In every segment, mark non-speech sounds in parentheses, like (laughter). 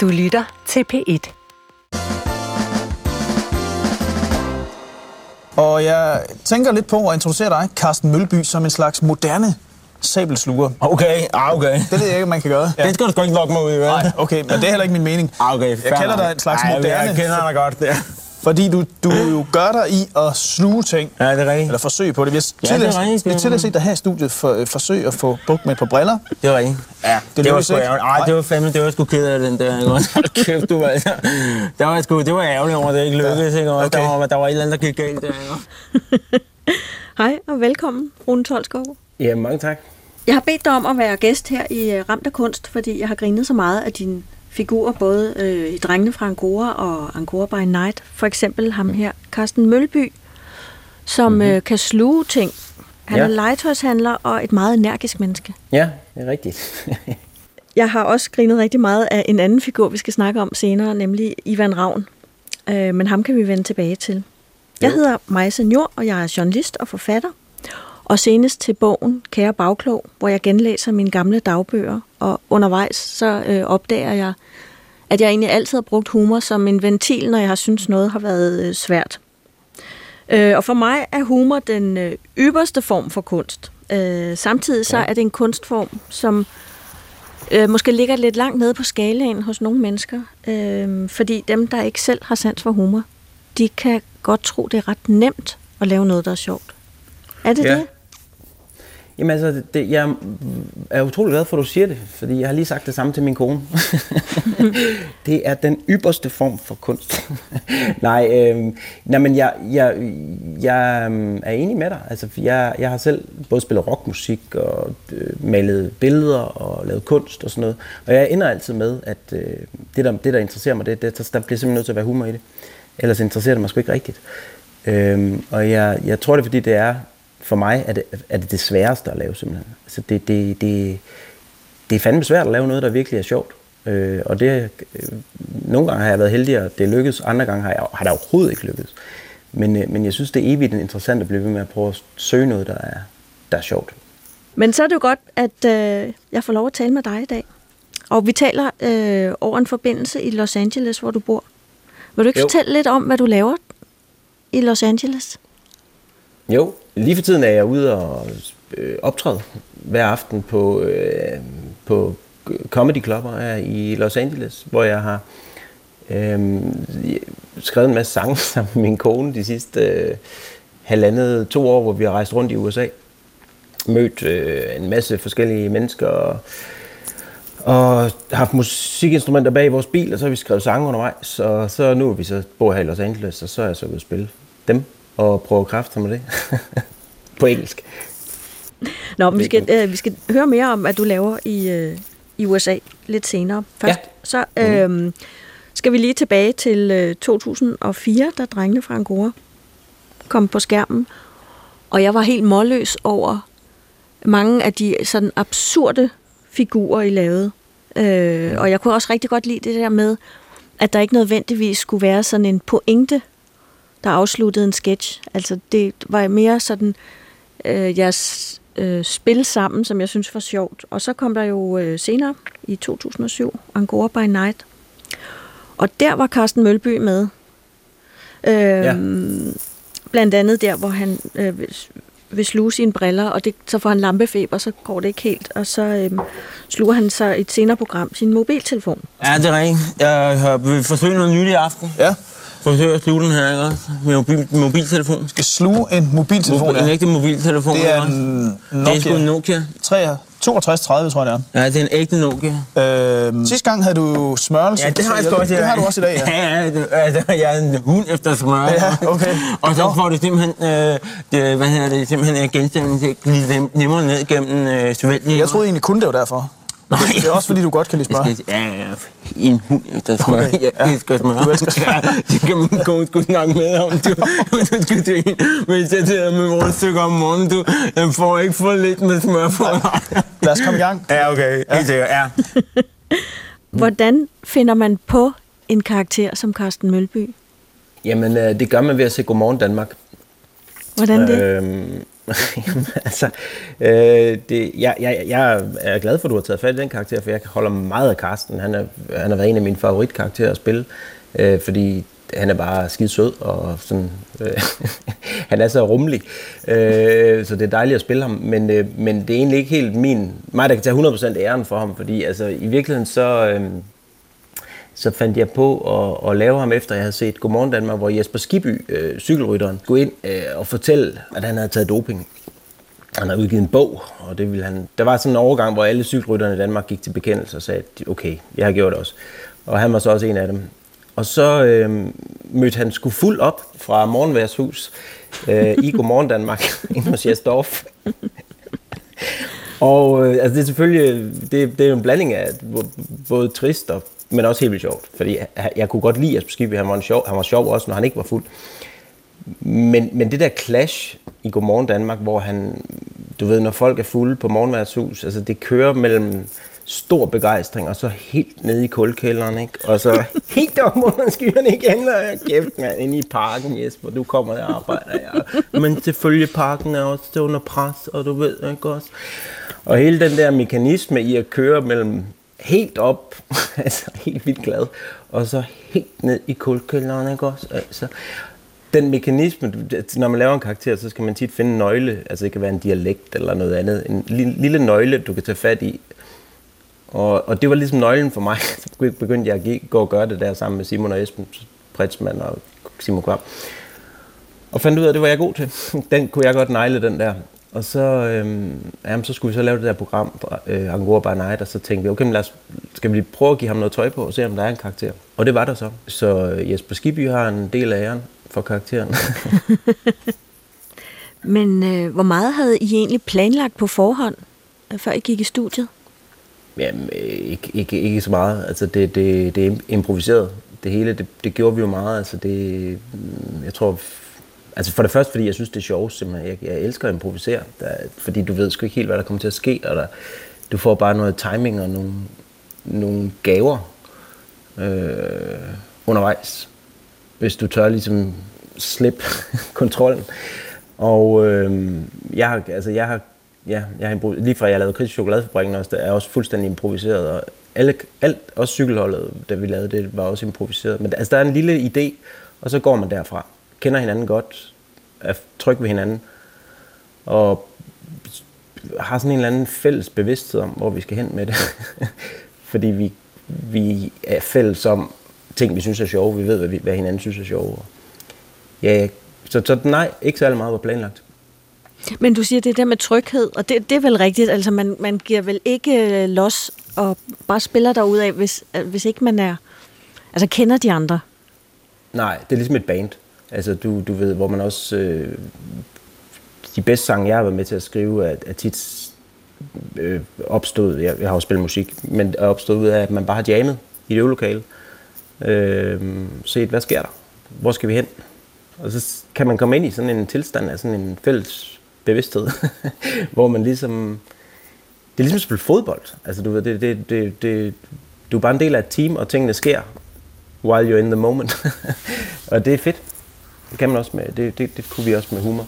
Du lytter til P1. Og jeg tænker lidt på at introducere dig, Carsten Mølby, som en slags moderne sabelsluger. Okay, ah, okay. Det ved jeg ikke, man kan gøre. Ja. Det skal du sgu ikke lokke mig ud i, vel? Nej, okay, men det er heller ikke min mening. Ah, okay, jeg kalder dig en slags Ej, moderne... Jeg kender dig godt, der. Fordi du, du jo gør dig i at sluge ting. Ja, det er rigtigt. Eller forsøge på det. Vi har Ja, det er tidligere, rigtigt. vi har tidligere set dig her i studiet for, øh, forsøge at få bukt med par briller. Det var rigtigt. Ja, det, det var sgu ikke. ærgerligt. Ej, det var fandme, det var sgu ked af den der. Ikke? også? (laughs) Hold Kæft, du var altså. Der var sgu, det var ærgerligt over, det ikke lykkedes. Ikke? også? Okay. Der, var, der var et eller andet, der gik galt der. (laughs) Hej og velkommen, Rune Tolskov. Ja, mange tak. Jeg har bedt dig om at være gæst her i øh, Ramt af Kunst, fordi jeg har grinet så meget af dine figurer, både øh, i Drengene fra Angora og Angora by Night. For eksempel ham her, Carsten Mølby, som mm-hmm. øh, kan sluge ting. Han Ja. er legetøjshandler og et meget energisk menneske. Ja, det er rigtigt. (laughs) Jeg har også grinet rigtig meget af en anden figur, vi skal snakke om senere, nemlig Ivan Ravn. Øh, men ham kan vi vende tilbage til. Jeg Jo. hedder Maja Senior, og jeg er journalist og forfatter. Og senest til bogen Kære Bagklog, hvor jeg genlæser mine gamle dagbøger. Og undervejs så øh, opdager jeg, at jeg egentlig altid har brugt humor som en ventil, når jeg har syntes noget har været øh, svært. Øh, og for mig er humor den øh, ypperste form for kunst. Øh, samtidig så er det en kunstform, som øh, måske ligger lidt langt nede på skalaen hos nogle mennesker. Øh, fordi dem, der ikke selv har sans for humor, de kan godt tro, det er ret nemt at lave noget, der er sjovt. Er det Ja. det? Jamen altså, det, jeg er utrolig glad for, at du siger det, fordi jeg har lige sagt det samme til min kone. (laughs) det er den ypperste form for kunst. (laughs) nej, øh, nej, men jeg, jeg, jeg øhm, er enig med dig. Altså, jeg, jeg har selv både spillet rockmusik og øh, malet billeder og lavet kunst og sådan noget. Og jeg ender altid med, at øh, det, der, det, der interesserer mig, det, det, der bliver simpelthen nødt til at være humor i det. Ellers interesserer det mig sgu ikke rigtigt. Øhm, og jeg, jeg tror det, er, fordi det er, for mig er det, er det det sværeste at lave simpelthen. Altså det, det, det, det er fandme svært at lave noget, der virkelig er sjovt. Øh, og det, øh, nogle gange har jeg været heldig, at det er lykkedes, andre gange har, jeg, har det overhovedet ikke lykkedes. Men, øh, men jeg synes, det er evigt interessant at blive ved med at prøve at søge noget, der er, der er sjovt. Men så er det jo godt, at øh, jeg får lov at tale med dig i dag. Og vi taler øh, over en forbindelse i Los Angeles, hvor du bor. Vil du ikke Jo. fortælle lidt om, hvad du laver i Los Angeles? Jo, lige for tiden er jeg ude og øh, optræde hver aften på, øh, på comedy klubber her i Los Angeles, hvor jeg har øh, skrevet en masse sange sammen med min kone de sidste øh, halvandet to år, hvor vi har rejst rundt i USA. Mødt øh, en masse forskellige mennesker og, og haft musikinstrumenter bag i vores bil, og så har vi skrevet sange undervejs. Og så nu er vi så bor her i Los Angeles, og så er jeg så ude at spille dem og prøve kræfter med det. (laughs) på engelsk. Nå, men vi skal, øh, vi skal høre mere om, hvad du laver i, øh, i USA lidt senere. Først Ja. så øh, skal vi lige tilbage til øh, 2004, da Drengene fra Angora kom på skærmen. Og jeg var helt målløs over mange af de sådan absurde figurer, I lavede. Øh, og jeg kunne også rigtig godt lide det der med, at der ikke nødvendigvis skulle være sådan en pointe, der afsluttede en sketch. Altså det var mere sådan øh, jeres øh, spil sammen, som jeg synes var sjovt. Og så kom der jo øh, senere i 2007 Angora by Night. Og der var Carsten Mølby med. Øh, ja. Blandt andet der, hvor han øh, vil, vil sluge sine briller, og det, så får han lampefeber, så går det ikke helt. Og så øh, sluger han så i et senere program sin mobiltelefon. Ja, det er rigtigt. Jeg har vil forsøge noget nyt i aften. Ja. Forsøge at sluge den her, ikke også? Med mobil, mobiltelefon. Skal sluge en mobiltelefon. En Ja. ægte mobiltelefon. Det er en Det er sgu en Nokia Nokia. 3 6230, tror jeg det Ja, det er en ægte Nokia. er. Øhm, sidste gang havde du smørelse. Ja, det har jeg sgu også Det har du også i dag, ja. (laughs) ja, ja det, altså, jeg er en hund efter smør. Ja, okay. (laughs) Og så får det simpelthen, øh, det, hvad hedder det, simpelthen øh, genstanden til at glide nem- nemmere ned gennem øh, svælgen. Jeg troede egentlig kun det var derfor. Nej. Det er også fordi, du godt kan lide smør. Jeg skal- Ja, ja, en hund efter smør. Okay, Jeg ja. elsker smør. Du elsker smør. (laughs) Ja, det kan min kone skulle snakke med om. Du, du skal til en, hvis jeg sidder med rundstykker om morgenen, du jeg får ikke for lidt med smør på. (laughs) Lad os komme i gang. Ja, okay. Helt sikkert, ja. (laughs) Hvordan finder man på en karakter som Carsten Mølby? Jamen, øh, det gør man ved at se Godmorgen Danmark. Hvordan det? Øhm, (laughs) altså, øh, det, jeg, jeg, jeg er glad for, at du har taget fat i den karakter, for jeg holder meget af Carsten. Han, er, han har været en af mine favoritkarakterer at spille, øh, fordi han er bare skide sød, og sådan, øh, (laughs) han er så rummelig, øh, så det er dejligt at spille ham, men, øh, men det er egentlig ikke helt min, mig der kan tage 100% æren for ham, fordi altså, i virkeligheden så, øh, så fandt jeg på at, at lave ham efter, jeg havde set Godmorgen Danmark, hvor Jesper Skiby, øh, cykelrytteren, gå ind øh, og fortælle, at han havde taget doping. Han har udgivet en bog, og det ville han... Der var sådan en overgang, hvor alle cykelrytterne i Danmark gik til bekendelse og sagde, okay, jeg har gjort det også. Og han var så også en af dem. Og så øh, mødte han sgu fuld op fra morgenværshus øh, i Godmorgen Danmark, (laughs) ind hos Jesdorf. og øh, altså det er selvfølgelig det, det er en blanding af både trist og men også helt vildt sjovt, fordi jeg, jeg kunne godt lide Jesper Skibby, han var, sjov, han var sjov også, når han ikke var fuld. Men, men det der clash i Godmorgen Danmark, hvor han, du ved, når folk er fulde på morgenværtshus, altså det kører mellem stor begejstring, og så helt nede i kulkælderen, ikke? Og så (laughs) helt op under skyerne igen, og jeg kæft, man, inde i parken, Jesper, du kommer og arbejder, ja. Men selvfølgelig, parken er også under pres, og du ved, ikke også? Og hele den der mekanisme i at køre mellem helt op, (laughs) altså helt vildt glad, og så helt ned i kulkælderen, ikke også? Altså, den mekanisme, når man laver en karakter, så skal man tit finde en nøgle, altså det kan være en dialekt eller noget andet, en lille nøgle, du kan tage fat i. Og, og det var ligesom nøglen for mig, (laughs) så begyndte jeg at gå og gøre det der sammen med Simon og Esben Pritzmann og Simon Kvam. Og fandt ud af, at det var jeg god til. (laughs) Den kunne jeg godt negle, den der. Og så, øhm, jamen, så skulle vi så lave det der program, øh, Angora by Night, og så tænkte vi, okay, men lad os, skal vi prøve at give ham noget tøj på og se, om der er en karakter. Og det var der så. Så øh, Jesper Skibby har en del af æren for karakteren. (laughs) men øh, hvor meget havde I egentlig planlagt på forhånd, øh, før I gik i studiet? Jamen, øh, ikke, ikke, ikke så meget. Altså, det, det, det er improviseret. Det hele, det, det gjorde vi jo meget. Altså, det, mm, jeg tror, Altså for det første, fordi jeg synes, det er sjovt simpelthen. Jeg, jeg elsker at improvisere, der, fordi du ved sgu ikke helt, hvad der kommer til at ske, og der, du får bare noget timing og nogle, nogle gaver øh, undervejs, hvis du tør ligesom slippe (laughs) kontrollen. Og øh, jeg har, altså jeg har, ja, jeg har lige fra jeg lavede kritisk chokoladefabrikken også, det er også fuldstændig improviseret, og alle, alt, også cykelholdet, da vi lavede det, var også improviseret. Men altså, der er en lille idé, og så går man derfra kender hinanden godt, er tryg ved hinanden, og har sådan en eller anden fælles bevidsthed om, hvor vi skal hen med det. (laughs) Fordi vi, vi er fælles om ting, vi synes er sjove. Vi ved, hvad, vi, hvad hinanden synes er sjove. Ja, så, så nej, ikke særlig meget var planlagt. Men du siger det der med tryghed, og det, det er vel rigtigt. Altså man, man giver vel ikke øh, los og bare spiller der ud af, hvis, hvis ikke man er, altså kender de andre. Nej, det er ligesom et band. Altså, du, du ved, hvor man også... Øh, de bedste sange, jeg har været med til at skrive, er, er tit øh, opstået, jeg, jeg har jo spillet musik, men er opstået ud af, at man bare har jammet i det øvelokale. Øh, set, hvad sker der? Hvor skal vi hen? Og så kan man komme ind i sådan en tilstand af sådan en fælles bevidsthed, (laughs) hvor man ligesom... Det er ligesom at spille fodbold. Altså, du ved, det, det, det, det, du er bare en del af et team, og tingene sker while you're in the moment. (laughs) og det er fedt. Det kan man også med, det, det, det kunne vi også med humor.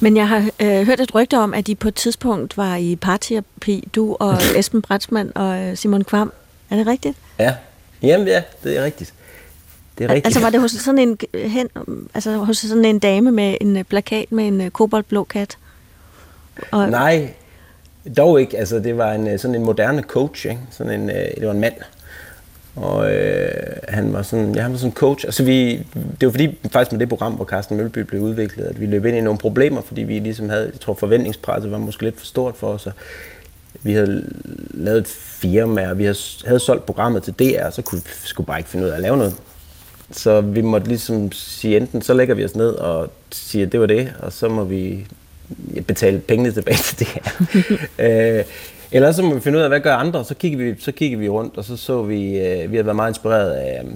Men jeg har øh, hørt et rygte om, at I på et tidspunkt var i parterapi, du og (laughs) Esben Bratsmann og øh, Simon Kvam. Er det rigtigt? Ja. Jamen ja, det er rigtigt. Det er rigtigt. Altså var det hos sådan en, hen, altså hos sådan en dame med en øh, plakat med en øh, koboldblå kat? Og... Nej, dog ikke. Altså det var en, sådan en moderne coach, ikke? Sådan en, det var en mand, og øh, han var sådan, ja, han var sådan coach. Altså vi, det var fordi, faktisk med det program, hvor Carsten Mølby blev udviklet, at vi løb ind i nogle problemer, fordi vi ligesom havde, jeg tror forventningspresset var måske lidt for stort for os. Vi havde lavet et firma, og vi havde, havde solgt programmet til DR, og så kunne vi skulle bare ikke finde ud af at lave noget. Så vi måtte ligesom sige, enten så lægger vi os ned og siger, at det var det, og så må vi betale pengene tilbage til det her. (laughs) øh, eller så må vi finde ud af, hvad gør andre. Så kigger vi, så kigger vi rundt, og så så vi, øh, vi har været meget inspireret af, øh,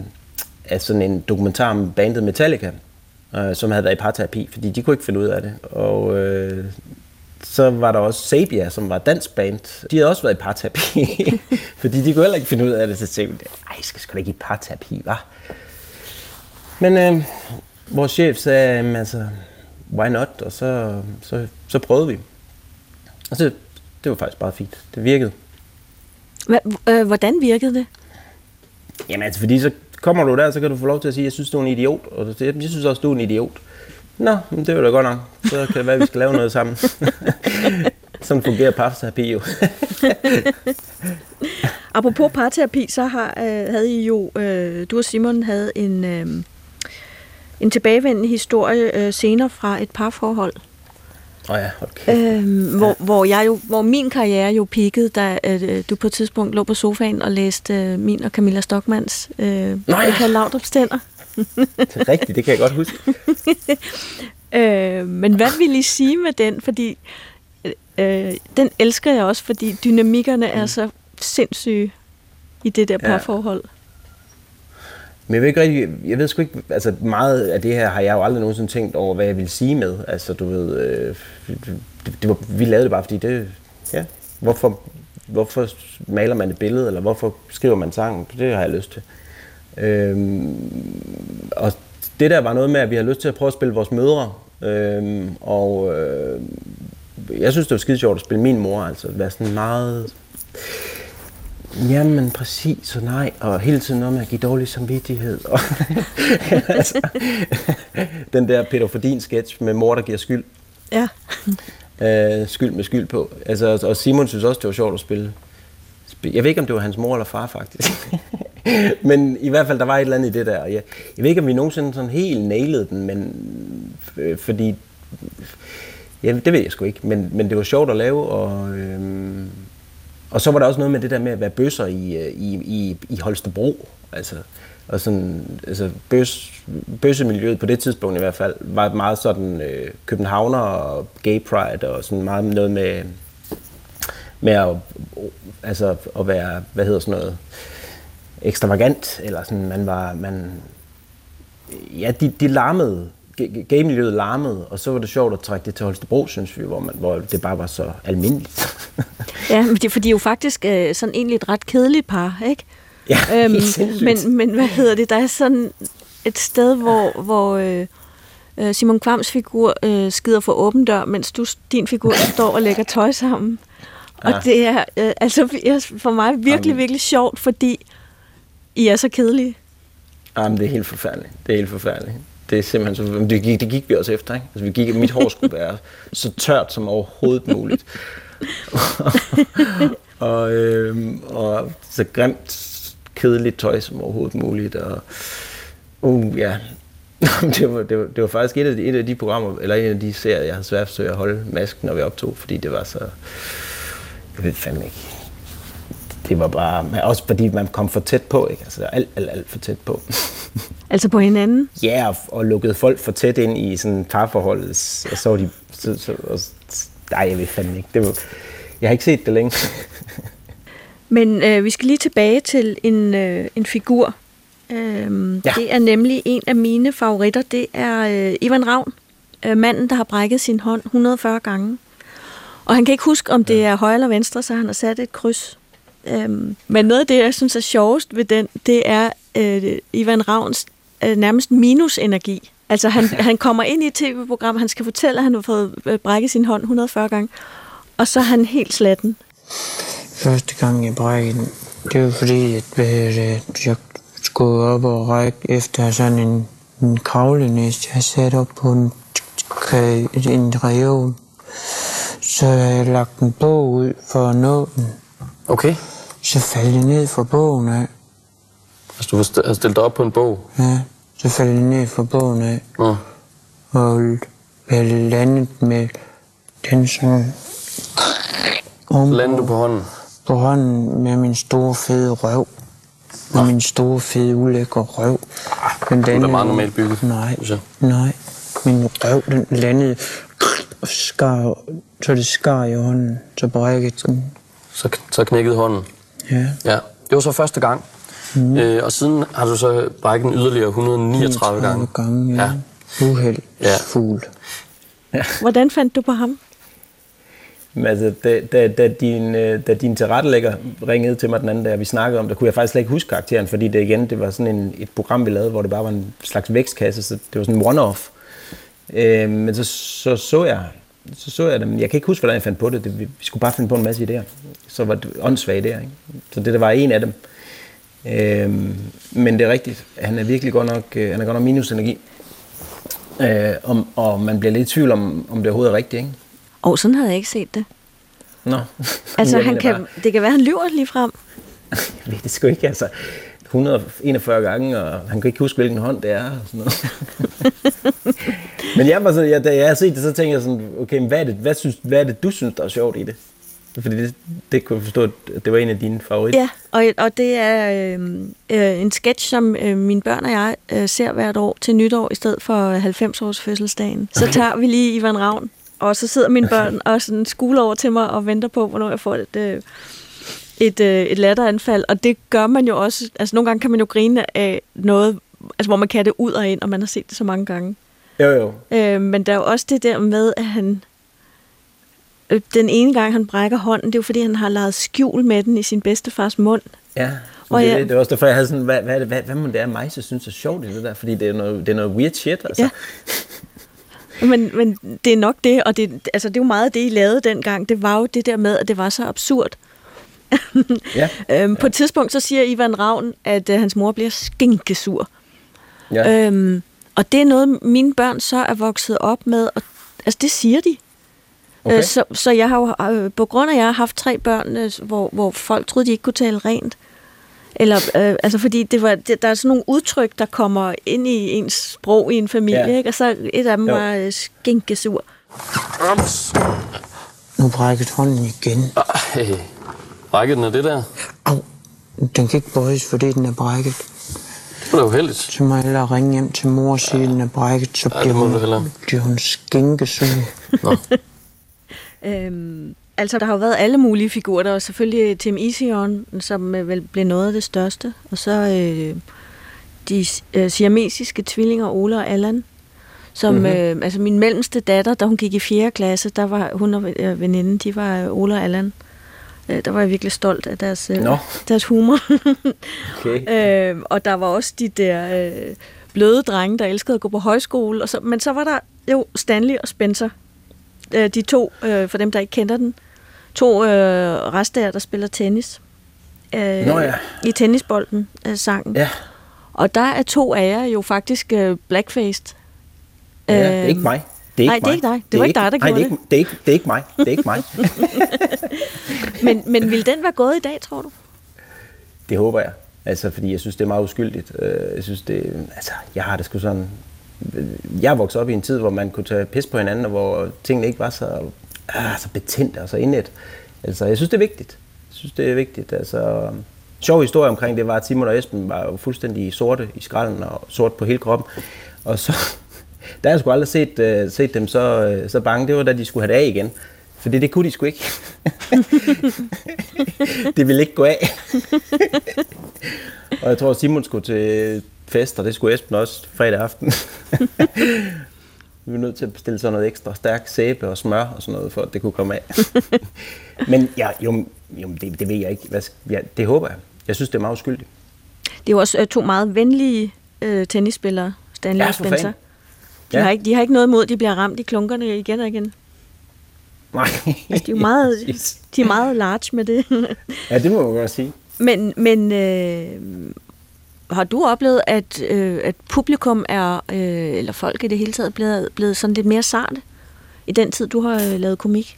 af sådan en dokumentar om bandet Metallica, øh, som havde været i parterapi, fordi de kunne ikke finde ud af det. Og øh, så var der også Sabia, som var dansk band. De havde også været i parterapi, (laughs) fordi de kunne heller ikke finde ud af det. Så tænkte vi, ej, skal sgu da ikke i parterapi, hva'? Men øh, vores chef sagde, altså, why not? Og så, så, så prøvede vi. Og så, det var faktisk bare fint. Det virkede. Hva, øh, hvordan virkede det? Jamen altså, fordi så kommer du der, så kan du få lov til at sige, jeg synes, du er en idiot. Og jeg synes også, du er en idiot. Nå, men det var da godt nok. Så kan det være, at vi skal lave noget sammen. (laughs) Sådan fungerer parterapi jo. (laughs) Apropos parterapi, så har, øh, havde I jo, øh, du og Simon havde en, øh, en tilbagevendende historie øh, senere fra et parforhold. Oh ja, okay. Øh, hvor, ja. hvor, jeg jo, hvor min karriere jo peakede, da øh, du på et tidspunkt lå på sofaen og læste øh, min og Camilla Stockmans øh, Nå ja. Laudrup Stænder. det er rigtigt, det kan jeg godt huske. (laughs) øh, men hvad vil I sige med den? Fordi øh, den elsker jeg også, fordi dynamikkerne mm. er så sindssyge i det der parforhold. Ja. Men jeg ved ikke rigtig, jeg ved sgu ikke, altså meget af det her har jeg jo aldrig nogensinde tænkt over, hvad jeg vil sige med. Altså du ved, øh, det, det var, vi lavede det bare, fordi det, ja, hvorfor, hvorfor maler man et billede, eller hvorfor skriver man sangen, det har jeg lyst til. Øhm, og det der var noget med, at vi har lyst til at prøve at spille vores mødre, øhm, og øh, jeg synes, det var skide sjovt at spille min mor, altså være sådan meget Jamen præcis, og nej, og hele tiden noget med at give dårlig samvittighed. Og (laughs) altså, den der Peter Fordin sketch med mor, der giver skyld. Ja. Øh, skyld med skyld på. Altså, og Simon synes også, det var sjovt at spille. Jeg ved ikke, om det var hans mor eller far, faktisk. (laughs) men i hvert fald, der var et eller andet i det der. Jeg, jeg ved ikke, om vi nogensinde sådan helt nailede den, men øh, fordi... Ja, det ved jeg sgu ikke, men, men det var sjovt at lave, og... Øh, og så var der også noget med det der med at være bøsser i, øh, i, i, i Holstebro. Altså, og sådan, altså bøs, bøssemiljøet på det tidspunkt i hvert fald, var meget sådan øh, københavner og gay pride og sådan meget noget med, med at, altså, at være, hvad hedder sådan noget, ekstravagant, eller sådan, man var, man, ja, de, de larmede, gamemiljøet larmede, og så var det sjovt at trække det til Holstebro, synes vi, hvor, man, hvor det bare var så almindeligt. (laughs) ja, men det, for de er jo faktisk øh, sådan egentlig et ret kedeligt par, ikke? (laughs) Ja, øhm, men, men hvad hedder det? Der er sådan et sted, hvor, hvor øh, øh Simon Kvams figur øh, skider for åben dør, mens du, din figur (laughs) står og lægger tøj sammen. Ja. Og det er øh, altså for mig virkelig, Amen. virkelig sjovt, fordi I er så kedelige. Jamen, det er helt forfærdeligt. Det er helt forfærdeligt det er simpelthen så, det gik, det gik vi også efter, ikke? Altså, vi gik, mit hår skulle være så tørt som overhovedet muligt. (laughs) og, øhm, og så grimt, kedeligt tøj som overhovedet muligt. Og, uh, ja, (laughs) det var, det, var, det var faktisk et af, de, et af de programmer, eller en af de serier, jeg havde svært at holde masken, når vi optog, fordi det var så... Jeg ved fandme ikke. Det var bare... Også fordi man kom for tæt på, ikke? Altså, alt, alt, alt for tæt på. (laughs) Altså på hinanden? Ja, og, og lukkede folk for tæt ind i sådan parforhold, og så var de... Så, så, og, nej, jeg ved fandme ikke. Det var, jeg har ikke set det længe. (laughs) Men øh, vi skal lige tilbage til en, øh, en figur. Øhm, ja. Det er nemlig en af mine favoritter. Det er øh, Ivan Ravn, øh, manden, der har brækket sin hånd 140 gange. Og han kan ikke huske, om det er højre eller venstre, så han har sat et kryds. Øhm, men noget af det, jeg synes er sjovest ved den, det er øh, Ivan Ravns øh, nærmest minusenergi. Altså han, han kommer ind i et tv-program, han skal fortælle, at han har fået øh, brækket sin hånd 140 gange, og så er han helt slatten. Første gang jeg brækkede den, det var fordi, at, jeg skulle op og række efter sådan en, en kravlenæst, jeg sat op på en, en reol. Så jeg lagt en bog ud for at nå den. Okay. Så faldt jeg ned fra bogen af. Altså du har stillet dig op på en bog? Ja, så faldt jeg ned fra bogen af. Ja. Og jeg landet med den sådan... Om landede du på hånden? På hånden med min store fede røv. Med ja. min store fede ulækre røv. Men den, du er meget normalt bygget. Nej, nej. Min røv, den landede og skar, så det skar i hånden, så brækkede den. Så, så knækkede hånden? Ja. ja. Det var så første gang. Mm. Øh, og siden har du så brækket den yderligere 139 gange. gange, ja. ja. Uheld. Ja. Fugl. Ja. (laughs) Hvordan fandt du på ham? Men altså, da, da, da, din, øh, da din tilrettelægger ringede til mig den anden dag, vi snakkede om, der kunne jeg faktisk slet ikke huske karakteren, fordi det igen, det var sådan en, et program, vi lavede, hvor det bare var en slags vækstkasse, så det var sådan en one-off. Øh, men så, så så jeg så så jeg dem. Jeg kan ikke huske, hvordan jeg fandt på det. det vi, vi skulle bare finde på en masse idéer. Så var det åndssvage idéer. Ikke? Så det der var en af dem. Øh, men det er rigtigt. Han er virkelig godt nok, øh, han er godt nok minusenergi. Øh, om, og man bliver lidt i tvivl om, om det overhovedet er rigtigt. Ikke? Og sådan havde jeg ikke set det. Nå. (laughs) Altså, (laughs) han kan, bare- det kan være, han lyver lige frem. (laughs) Jeg ved det sgu ikke, altså. 141 gange, og han kan ikke huske, hvilken hånd det er. Og sådan noget. Men jeg var sådan, jeg, da jeg havde set det, så tænkte jeg sådan, okay, men hvad er, det, hvad, synes, hvad er det, du synes, der er sjovt i det? Fordi det, det kunne jeg forstå, at det var en af dine favoritter. Ja, og, og det er øh, øh, en sketch, som øh, mine børn og jeg øh, ser hvert år til nytår, i stedet for 90-års fødselsdagen. Så tager vi lige Ivan Ravn, og så sidder mine børn (laughs) og sådan skuler over til mig og venter på, hvornår jeg får et, øh, et, øh, et latteranfald. Og det gør man jo også, altså nogle gange kan man jo grine af noget, altså hvor man kan det ud og ind, og man har set det så mange gange. Jo, jo. Øh, men der er jo også det der med, at han... Øh, den ene gang, han brækker hånden, det er jo fordi, han har lavet skjul med den i sin bedstefars mund. Ja. Og det, jeg- det, det var også derfor, jeg havde sådan, hvad, hvad, det, hvad, hvad må det er mig, så synes er sjovt i det der? Fordi det er noget, det er noget weird shit, altså. Ja. Men, men det er nok det, og det, altså, det er jo meget det, I lavede dengang. Det var jo det der med, at det var så absurd. Ja. (laughs) Øhm, på et tidspunkt, så siger Ivan Ravn, at øh, hans mor bliver skinkesur. ja. Øhm, og det er noget, mine børn så er vokset op med, og altså det siger de. Okay. Øh, så, så jeg har jo, øh, på grund af, at jeg har haft tre børn, øh, hvor, hvor folk troede, de ikke kunne tale rent. Eller, øh, altså fordi det var, det, der er sådan nogle udtryk, der kommer ind i ens sprog i en familie, Ja. ikke? og så et af dem Jo. var øh, skinkesur. Nu brækket hånden igen. Ej, brækket den af det der? Au, den kan ikke bøjes, fordi den er brækket. Det var da uheldigt. Så må jeg hellere ringe hjem til mor og sige, at den er brækket, så Ja, bliver det må hun, bliver hun skinkesøg. Nå. (laughs) Øhm, altså, der har jo været alle mulige figurer. Der var selvfølgelig Tim Ision, som øh, vel blev noget af det største. Og så øh, de øh, siamesiske tvillinger, Ola og Allan. Som, Mhm. mm-hmm. øh, altså min mellemste datter, da hun gik i 4. klasse, der var hun og øh, veninden, de var øh, Ola og Allan. Øh, der var jeg virkelig stolt af deres, øh, Nå. deres humor. (laughs) Okay. (laughs) Øh, og der var også de der øh, bløde drenge, der elskede at gå på højskole. Og så, men så var der jo Stanley og Spencer. Øh, de to, øh, for dem der ikke kender den, to øh, restager, der spiller tennis. Øh, Nå ja. I tennisbolden øh, sangen. Ja. Og der er to af jer jo faktisk øh, blackfaced. ja, er ikke Øhm, mig. Det er nej, ikke det er ikke dig. Det var ikke dig, der nej, gjorde det. Ikke, det, er ikke, det er ikke mig. Det er ikke mig. (laughs) Men, men vil den være gået i dag, tror du? Det håber jeg. Altså, fordi jeg synes, det er meget uskyldigt. Øh, Jeg synes, det... Altså, jeg har det sgu sådan... Jeg vokset op i en tid, hvor man kunne tage pis på hinanden, og hvor tingene ikke var så, ah, så betændte og så indet. Altså, jeg synes, det er vigtigt. Jeg synes, det er vigtigt. Altså, sjov historie omkring det var, at Simon og Esben var jo fuldstændig sorte i skralden og sort på hele kroppen. Og så, der har jeg sgu aldrig set, uh, set dem så, uh, så bange. Det var da de skulle have det af igen. Fordi det kunne de sgu ikke. (laughs) det ville ikke gå af. og jeg tror, Simon skulle til fest, og det skulle Esben også fredag aften. (laughs) Vi var nødt til at bestille sådan noget ekstra stærk sæbe og smør og sådan noget, for at det kunne komme af. (laughs) Men ja, jo, jo det, det ved jeg ikke. Hvad, ja, det håber jeg. Jeg synes, det er meget uskyldigt. Det er jo også øh, to meget venlige øh, tennisspillere, Stanley Ja, og Spencer. fanden. De, Ja. har ikke, de har ikke noget imod, at de bliver ramt i klunkerne igen og igen. Nej. Altså, de, er meget, (laughs) de er meget large med det. (laughs) Ja, det må man godt sige. men men øh, har du oplevet, at, øh, at publikum er, øh, eller folk i det hele taget, blevet, blevet sådan lidt mere sarte i den tid, du har øh, lavet komik?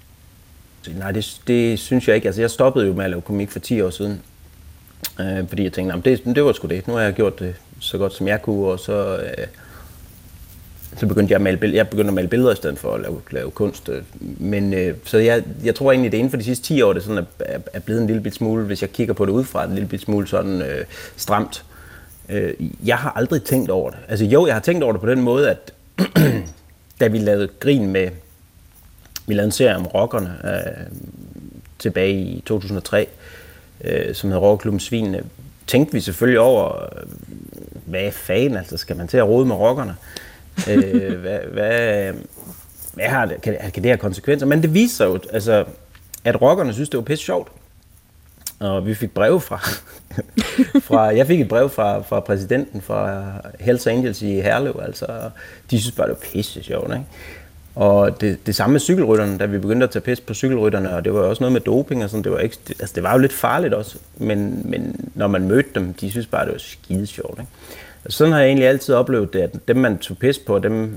Nej, det, det synes jeg ikke. Altså, jeg stoppede jo med at lave komik for 10 år siden. Øh, fordi jeg tænkte, "Nå, men det, det var sgu det. Nu har jeg gjort det så godt, som jeg kunne, og så, øh, så begyndte jeg at male billeder. Jeg begyndte at male billeder i stedet for at lave, lave kunst. Øh. Men, øh, så jeg, jeg tror egentlig, det inden for de sidste 10 år, det sådan er, er, er blevet en lille bit smule, hvis jeg kigger på det udefra, en lille bit smule sådan øh, stramt. Øh, jeg har aldrig tænkt over det. Altså jo, jeg har tænkt over det på den måde, at (clears throat) da vi lavede grin med, vi lavede en serie om rockerne øh, tilbage i 2003, øh, som hedder Rockerklubben Svinene. Øh, tænkte vi selvfølgelig over, øh, hvad fanden, altså skal man til at rode med rockerne? øh, Øh, hvad, hvad, hvad har det, kan, kan det have konsekvenser? Men det viser sig jo, altså, at rockerne synes, det var pisse sjovt. Og vi fik brev fra, (laughs) fra jeg fik et brev fra, fra præsidenten fra Hells Angels i Herlev, altså de synes bare, det var pisse sjovt, ikke? Og det, det samme med cykelrytterne, da vi begyndte at tage pis på cykelrytterne, og det var også noget med doping og sådan, det var, ikke, altså det var jo lidt farligt også, men, men når man mødte dem, de synes bare, det var skide sjovt. Ikke? Altså, sådan har jeg egentlig altid oplevet det, at dem man tog pis på, dem,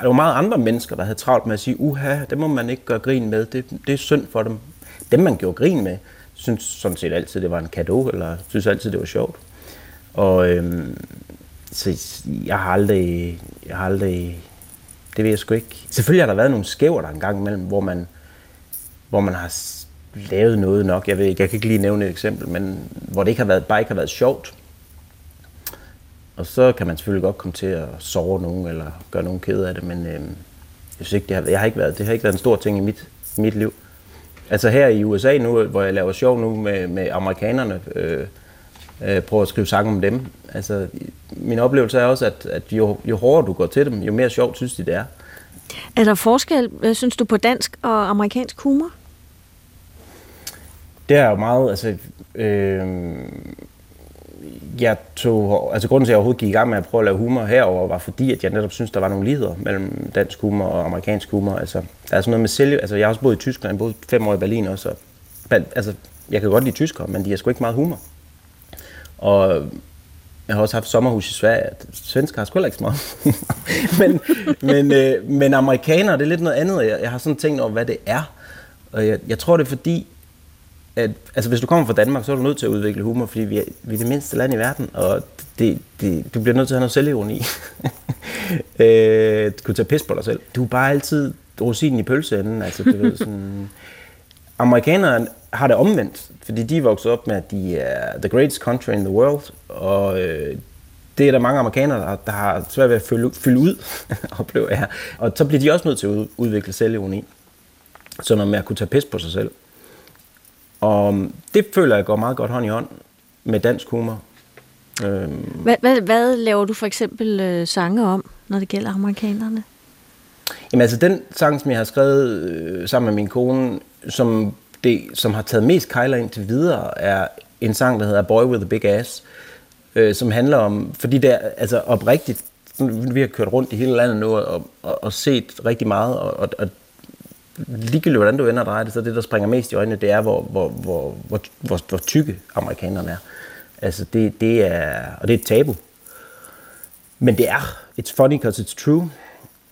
der var meget andre mennesker, der havde travlt med at sige, uha, det må man ikke gøre grin med, det, det er synd for dem. Dem man gjorde grin med, synes sådan set altid, det var en gave, eller synes altid, det var sjovt. Og øhm, så jeg har aldrig, jeg har aldrig det ved jeg sgu ikke. Selvfølgelig har der været nogle skæver der engang imellem, hvor man, hvor man har lavet noget nok. Jeg, ved ikke, jeg kan ikke lige nævne et eksempel, men hvor det ikke har været, bare ikke har været sjovt. Og så kan man selvfølgelig godt komme til at sove nogen, eller gøre nogen ked af det, men øh, jeg synes ikke, det har, jeg har ikke været, det har ikke været en stor ting i mit, mit liv. Altså her i USA nu, hvor jeg laver sjov nu med, med amerikanerne, øh, øh, prøver at skrive sange om dem. Altså, min oplevelse er også, at, at jo, jo hårdere du går til dem, jo mere sjovt synes de, det er. Er der forskel, synes du, på dansk og amerikansk humor? Det er jo meget, altså... Øh, jeg tog, altså grunden til, at jeg overhovedet gik i gang med at prøve at lave humor herover var fordi, at jeg netop synes, der var nogle ligheder mellem dansk humor og amerikansk humor. Altså, der er sådan noget med selv, altså jeg har også boet i Tyskland, boet fem år i Berlin også. Og, altså, jeg kan godt lide tyskere, men de har sgu ikke meget humor. Og jeg har også haft sommerhus i Sverige. Svensker har sgu heller ikke så meget. (laughs) men, men, øh, men amerikanere, det er lidt noget andet. Jeg, jeg har sådan tænkt over, hvad det er. Og jeg, jeg tror, det er fordi, at altså, hvis du kommer fra Danmark, så er du nødt til at udvikle humor, fordi vi er, vi er det mindste land i verden, og det, det, du bliver nødt til at have noget selvironi. (laughs) øh, du kunne tage pis på dig selv. Du er bare altid rosinen i pølseenden. Altså, du ved, sådan, amerikanere har det omvendt, fordi de er vokset op med, at de er the greatest country in the world, og øh, det er der mange amerikanere, der, der har svært ved at fylde, fylde ud, (laughs) oplever jeg. Og så bliver de også nødt til at udvikle selvironi. Så når med at kunne tage pis på sig selv. Og det føler jeg går meget godt hånd i hånd med dansk humor. Øhm. Hvad, hvad, hvad laver du for eksempel øh, sange om, når det gælder amerikanerne? Jamen altså den sang, som jeg har skrevet øh, sammen med min kone, som det, som har taget mest kejler ind til videre, er en sang, der hedder Boy with a Big Ass, øh, som handler om, fordi det er altså oprigtigt, vi har kørt rundt i hele landet nu og, og, og set rigtig meget, og, og ligegyldigt hvordan du ender dig, det, så det, der springer mest i øjnene, det er, hvor, hvor, hvor, hvor, hvor, hvor tykke amerikanerne er. Altså det, det er, og det er et tabu. Men det er, it's funny because it's true.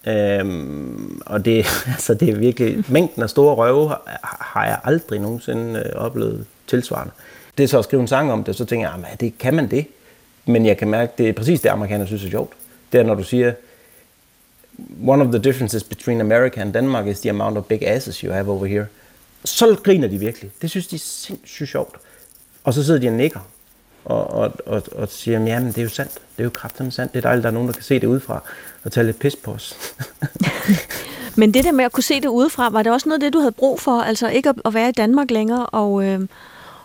Øhm, og det, (laughs) altså det er virkelig, mængden af store røve har, har jeg aldrig nogensinde øh, oplevet tilsvarende. Det er så at skrive en sang om det, så tænker jeg, ah, at det kan man det. Men jeg kan mærke, det er præcis det, amerikanere synes er sjovt. Det er, når du siger, one of the differences between America and Denmark is the amount of big asses you have over here. Så griner de virkelig. Det synes de er sindssygt sjovt. Og så sidder de og nikker og, og, og, og siger, jamen det er jo sandt. Det er jo kraftigt sandt. Det er dejligt, at der er nogen, der kan se det udefra og tage lidt pis på os. (laughs) Men det der med at kunne se det udefra, var det også noget af det, du havde brug for? Altså ikke at, at være i Danmark længere og, øh,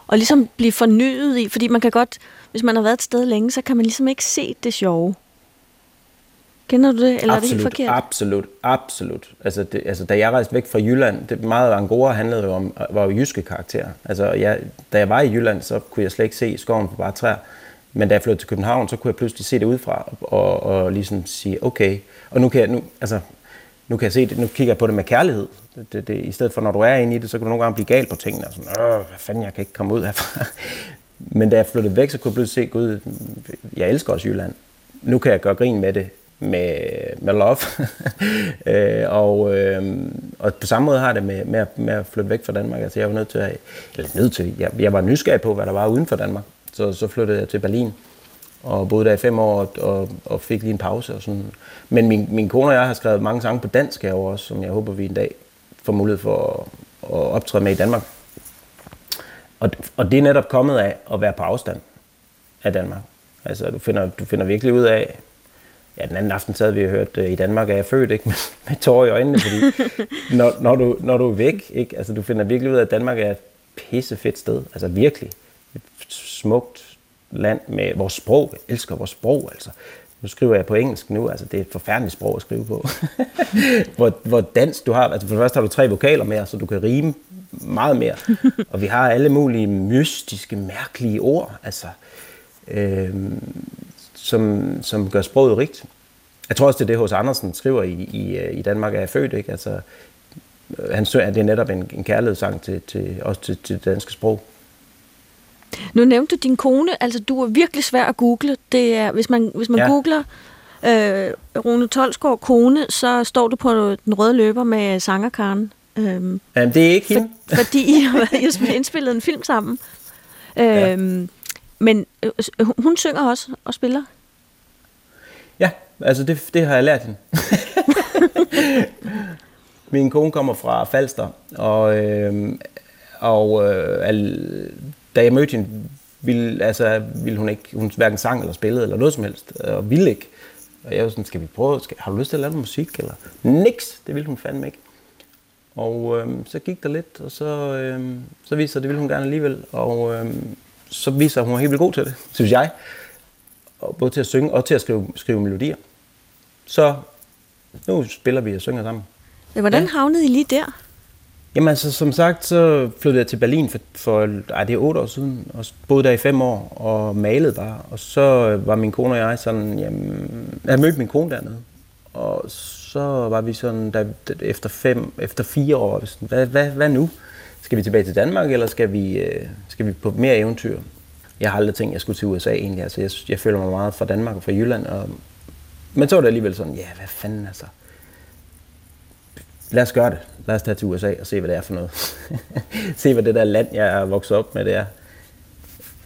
og ligesom blive fornyet i? Fordi man kan godt, hvis man har været et sted længe, så kan man ligesom ikke se det sjove. Kender du det, eller absolut, er det helt forkert? Absolut, absolut. Altså, det, altså, da jeg rejste væk fra Jylland, det meget af Angora handlede jo om, var jo jyske karakterer. Altså, jeg, da jeg var i Jylland, så kunne jeg slet ikke se skoven på bare træer. Men da jeg flyttede til København, så kunne jeg pludselig se det udefra, og, og ligesom sige, okay, og nu kan jeg, nu, altså, nu kan jeg se det, nu kigger jeg på det med kærlighed. Det, det, det, I stedet for, når du er inde i det, så kan du nogle gange blive gal på tingene, og sådan, Åh, hvad fanden, jeg kan ikke komme ud herfra. (laughs) Men da jeg flyttede væk, så kunne jeg pludselig se, gud, jeg elsker også Jylland. Nu kan jeg gøre grin med det, med, med love. (laughs) øh, og, øh, og på samme måde har det med, med, at, med at flytte væk fra Danmark. Altså jeg var nødt til at, eller nødt til, jeg, jeg var nysgerrig på, hvad der var uden for Danmark. Så, så flyttede jeg til Berlin og boede der i fem år og, og fik lige en pause. Og sådan. Men min, min kone og jeg har skrevet mange sange på dansk herovre også, som jeg håber, vi en dag får mulighed for at, at optræde med i Danmark. Og, og det er netop kommet af at være på afstand af Danmark. Altså, du finder, du finder virkelig ud af, ja, den anden aften sad vi og hørt, øh, i Danmark er jeg født, ikke? (laughs) Med, med tårer i øjnene, fordi når, når, du, når du er væk, ikke? Altså, du finder virkelig ud af, at Danmark er et pissefedt sted. Altså virkelig. Et smukt land med vores sprog. Jeg elsker vores sprog, altså. Nu skriver jeg på engelsk nu, altså det er et forfærdeligt sprog at skrive på. (laughs) hvor, hvor dansk du har, altså for det første har du tre vokaler mere, så du kan rime meget mere. og vi har alle mulige mystiske, mærkelige ord, altså, Øhm, som, som gør sproget rigt. Jeg tror også, det er det, hos Andersen skriver i, i, i Danmark er jeg født, ikke? Altså, han synger, at det er netop en, en kærlighedssang til, til, også til, til det danske sprog. Nu nævnte du din kone, altså du er virkelig svær at google. Det er, hvis man, hvis man ja. Ja. googler øh, Rune Tolsgaard kone, så står du på den røde løber med sangerkaren. Øhm, Jamen, det er ikke hende. for, (laughs) fordi I har I har indspillet en film sammen. Øhm, Men øh, hun synger også og spiller. Ja, altså det, det har jeg lært hende. (laughs) Min kone kommer fra Falster, og, øh, og øh, al, da jeg mødte hende, ville, altså, ville hun ikke, hun hverken sang eller spillede eller noget som helst, og ville ikke. Og jeg var sådan, skal vi prøve, skal, har du lyst til at lave musik? Eller? Niks, det ville hun fandme ikke. Og øh, så gik der lidt, og så, øh, så at det ville hun gerne alligevel. Og øh, så at hun helt vildt god til det, synes jeg. Og både til at synge og til at skrive, skrive melodier. Så nu spiller vi og synger sammen. Ja, Hvordan Ja. havnede I lige der? Jamen altså, som sagt, så flyttede jeg til Berlin for, for ej, det er otte år siden, og boede der i fem år, og malede bare. Og så var min kone og jeg sådan, jamen, jeg mødte min kone dernede. Og så var vi sådan, da, efter, fem, efter fire år, sådan, hvad, hvad, hvad nu? Skal vi tilbage til Danmark, eller skal vi, øh, skal vi på mere eventyr? Jeg har aldrig tænkt, at jeg skulle til USA egentlig. Altså, jeg, jeg føler mig meget fra Danmark og fra Jylland. Og, men så var det alligevel sådan, ja, hvad fanden altså lad os gøre det. Lad os tage til USA og se, hvad det er for noget. (laughs) se, hvad det der land, jeg er vokset op med, det er.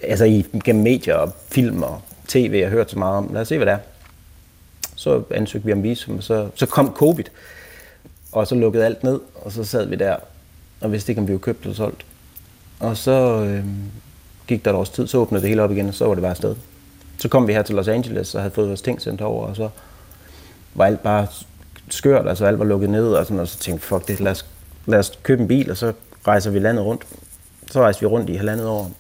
Altså i, gennem medier og film og tv, jeg har hørt så meget om. Lad os se, hvad det er. Så ansøgte vi om visum, og så, så kom covid. Og så lukkede alt ned, og så sad vi der og vidste ikke, om vi var købt eller solgt. Og så øh, gik der et års tid, så åbnede det hele op igen, og så var det bare afsted. Så kom vi her til Los Angeles og havde fået vores ting sendt over, og så var alt bare skørt, altså alt var lukket ned, og, sådan, og så tænkte fuck det, lad os, lad os købe en bil, og så rejser vi landet rundt. Så rejste vi rundt i halvandet år,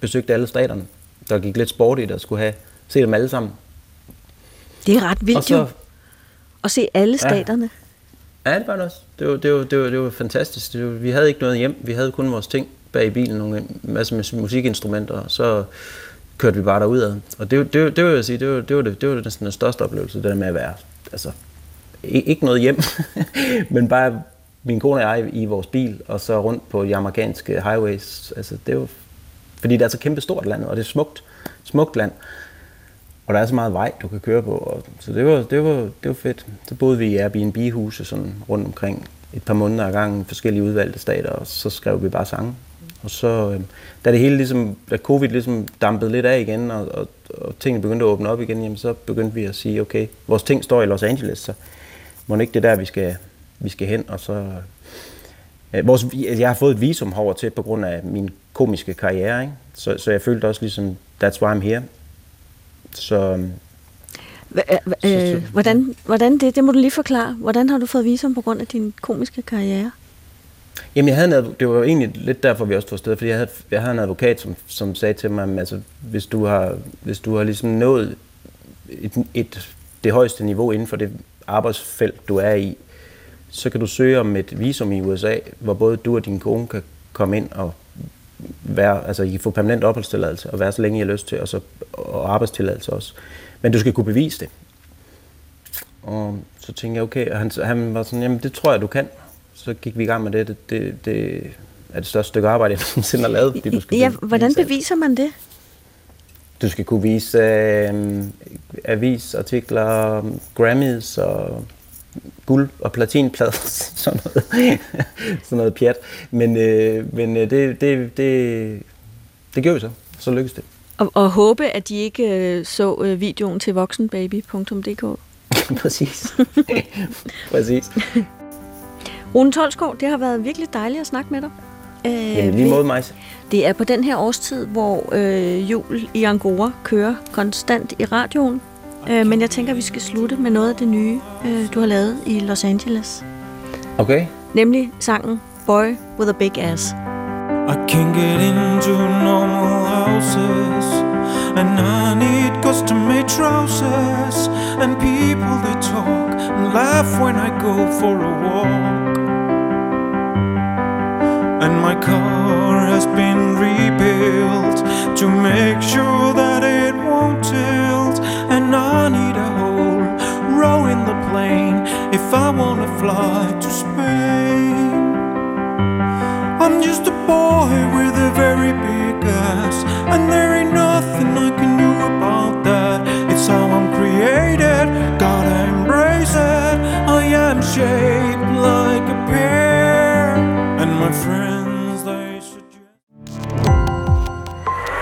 besøgte alle staterne. Der gik lidt sport i det, og skulle have se dem alle sammen. Det er ret Og vildt så, jo at se alle staterne. ja, det var det også. Det var, det var, det var, det var fantastisk. Det var, vi havde ikke noget hjem, vi havde kun vores ting bag i bilen, nogle masse musikinstrumenter, og så kørte vi bare derudad. Og det, det, det vil jeg sige, det var det, var det, det var næsten den største oplevelse, det der med at være, altså, ikke noget hjem, (laughs) men bare min kone og jeg i vores bil, og så rundt på de amerikanske highways. Altså, det var, fordi det er så kæmpe stort land, og det er smukt, smukt land. Og der er så meget vej, du kan køre på. Og, så det var, det, var, det var fedt. Så boede vi i Airbnb-huse sådan rundt omkring et par måneder ad gangen, forskellige udvalgte stater, og så skrev vi bare sange. Og så, øh, da det hele ligesom, da covid ligesom dampede lidt af igen, og, og, og tingene begyndte at åbne op igen, jamen, så begyndte vi at sige, okay, vores ting står i Los Angeles, så må det ikke det er der, vi skal, vi skal hen, og så... Øh, vores, jeg har fået et visum herover til på grund af min komiske karriere, ikke? Så, så jeg følte også ligesom, that's why I'm here. Så øhm, Hva- øh, øh, hvordan, hvordan det? Det må du lige forklare. Hvordan har du fået visum på grund af din komiske karriere? Jamen, jeg havde en, det var jo egentlig lidt derfor, vi også tog afsted, fordi jeg havde, jeg havde en advokat, som, som sagde til mig, altså, hvis du har, hvis du har ligesom nået et, et, det højeste niveau inden for det arbejdsfelt, du er i, så kan du søge om et visum i USA, hvor både du og din kone kan komme ind og være, altså I kan få permanent opholdstilladelse og være så længe I har lyst til, og, så, og arbejdstilladelse også. Men du skal kunne bevise det. Og så tænkte jeg, okay, og han, han var sådan, jamen det tror jeg, du kan. Så gik vi i gang med det. Det, det, det er det største stykke arbejde, jeg (laughs) nogensinde har lavet. Fordi du skal Ja, hvordan beviser man det? Du skal kunne vise øh, avisartikler, Grammys og guld- og platinplader, (laughs) sådan noget, sådan noget pjat. Men, øh, men øh, det, det, det, det gjorde vi så. Så lykkedes det. Og, og håbe, at de ikke øh, så øh, videoen til voksenbaby.dk. (laughs) Præcis. Præcis. Rune Tolsgaard, det har været virkelig dejligt at snakke med dig. Øh, Jamen lige måde, Majse. Det er på den her årstid, hvor øh, jul i Angora kører konstant i radioen. Øh, men jeg tænker, at vi skal slutte med noget af det nye, øh, du har lavet i Los Angeles. Okay. Nemlig sangen Boy with a Big Ass. I can't get into normal houses. And I need custom-made trousers and people that talk and laugh when I go for a walk. And my car has been rebuilt to make sure that it won't tilt. And I need a whole row in the plane if I wanna fly to Spain. I'm just a boy with a very big